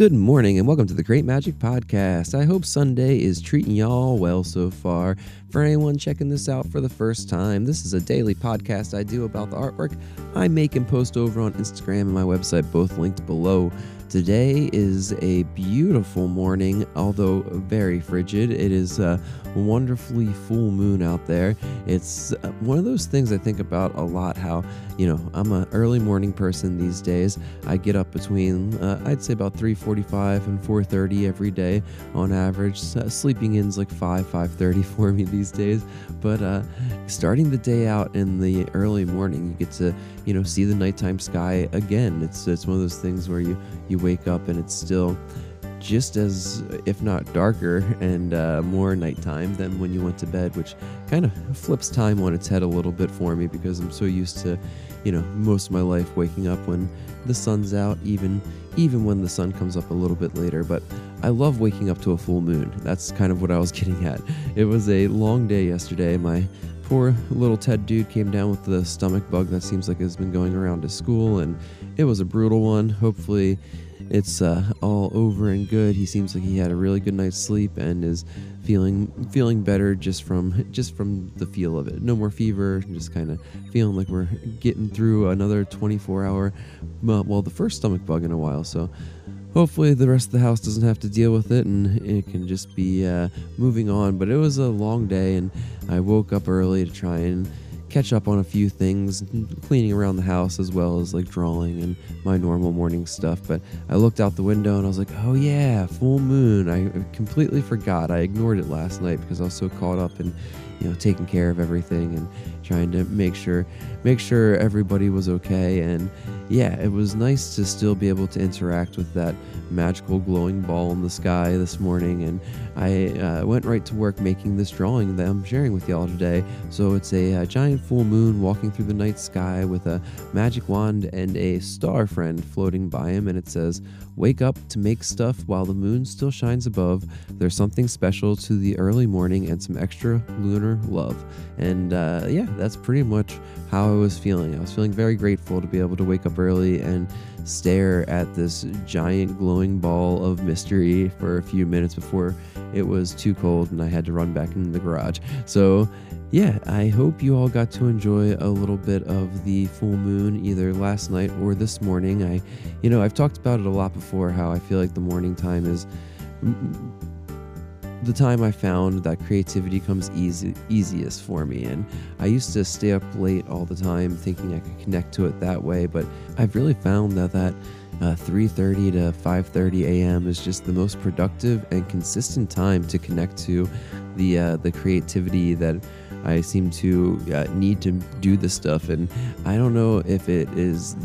Good morning and welcome to the Create Magic Podcast. I hope Sunday is treating y'all well so far. For anyone checking this out for the first time, this is a daily podcast I do about the artwork I make and post over on Instagram and my website, both linked below. Today is a beautiful morning, although very frigid. It is a wonderfully full moon out there. It's uh, one of those things I think about a lot how, you know, I'm an early morning person these days. I get up between uh, I'd say about 3:45 and 4:30 every day on average. Uh, sleeping in's like 5 5:30 for me these days, but uh, starting the day out in the early morning, you get to, you know, see the nighttime sky again. It's it's one of those things where you you wake up and it's still just as, if not darker and uh, more nighttime than when you went to bed, which kind of flips time on its head a little bit for me because I'm so used to, you know, most of my life waking up when the sun's out, even even when the sun comes up a little bit later. But I love waking up to a full moon. That's kind of what I was getting at. It was a long day yesterday. My poor little Ted dude came down with the stomach bug that seems like has been going around to school, and it was a brutal one. Hopefully, it's uh, all over and good. He seems like he had a really good night's sleep and is feeling feeling better just from just from the feel of it. No more fever, just kind of feeling like we're getting through another 24 hour, well, the first stomach bug in a while. So hopefully the rest of the house doesn't have to deal with it and it can just be uh, moving on. But it was a long day and I woke up early to try and catch up on a few things, cleaning around the house as well as like drawing and my normal morning stuff. But I looked out the window and I was like, oh yeah, full moon. I completely forgot. I ignored it last night because I was so caught up in, you know, taking care of everything and trying to make sure make sure everybody was okay. And yeah, it was nice to still be able to interact with that magical glowing ball in the sky this morning. And I uh, went right to work making this drawing that I'm sharing with y'all today. So it's a, a, giant full moon walking through the night sky with a magic wand and a star friend floating by him. And it says, Wake up to make stuff while the moon still shines above. There's something special to the early morning and some extra lunar love. And uh, yeah, that's pretty much how I was feeling. I was feeling very grateful to be able to wake up early and stare at this giant glowing ball of mystery for a few minutes before it was too cold and I had to run back in the garage. So, yeah, I hope you all got to enjoy a little bit of the full moon either last night or this morning. I, you know, I've talked about it a lot before how I feel like the morning time is the time I found that creativity comes easy, easiest for me. And I used to stay up late all the time thinking I could connect to it that way, but I've really found that that uh, 3:30 to 5:30 a.m. is just the most productive and consistent time to connect to the uh, the creativity that I seem to uh, need to do this stuff. And I don't know if it is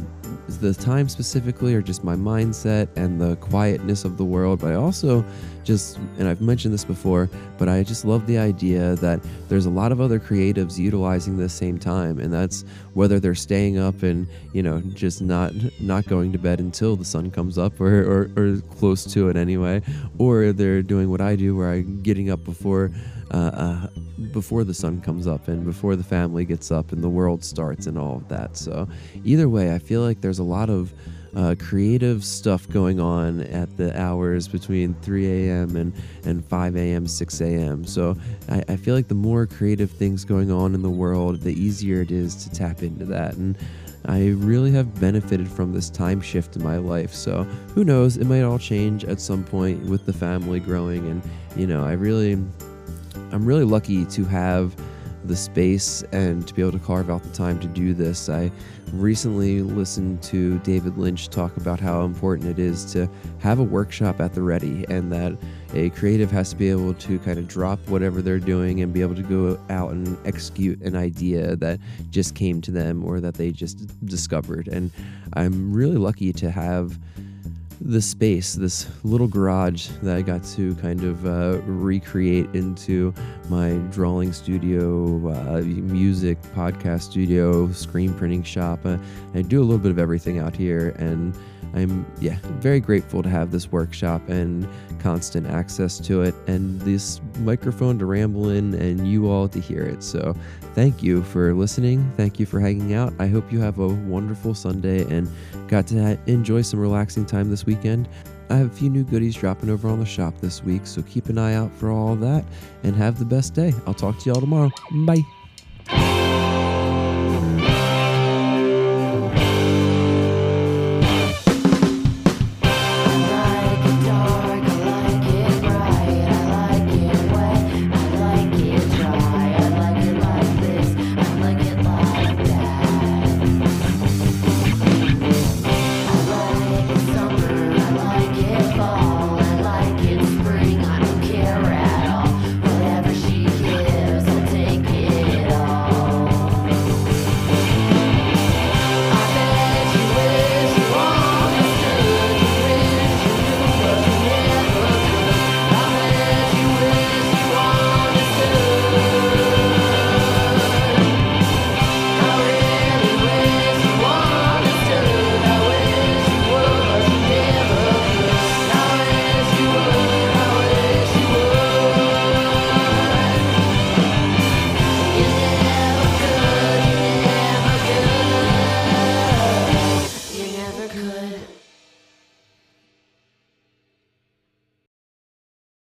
the time specifically or just my mindset and the quietness of the world, but I also just, and I've mentioned this before, but I just love the idea that there's a lot of other creatives utilizing the same time, and that's whether they're staying up and you know just not not going to bed until the sun comes up or or, or close to it anyway, or they're doing what I do where I'm getting up before. Uh, uh, before the sun comes up and before the family gets up and the world starts and all of that. So, either way, I feel like there's a lot of uh, creative stuff going on at the hours between 3 a.m. and, and 5 a.m., 6 a.m. So I, I feel like the more creative things going on in the world, the easier it is to tap into that. And I really have benefited from this time shift in my life. So who knows? It might all change at some point with the family growing. And, you know, I really, I'm really lucky to have the space and to be able to carve out the time to do this. I recently listened to David Lynch talk about how important it is to have a workshop at the ready and that a creative has to be able to kind of drop whatever they're doing and be able to go out and execute an idea that just came to them or that they just discovered. And I'm really lucky to have the space, this little garage that I got to kind of uh, recreate into my drawing studio, uh, music, podcast studio, screen printing shop. Uh, I do a little bit of everything out here, and I'm yeah very grateful to have this workshop and constant access to it, and this microphone to ramble in, and you all to hear it. So thank you for listening. Thank you for hanging out. I hope you have a wonderful Sunday and got to enjoy some relaxing time this weekend. I have a few new goodies dropping over on the shop this week, so keep an eye out for all that and have the best day. I'll talk to y'all tomorrow. Bye.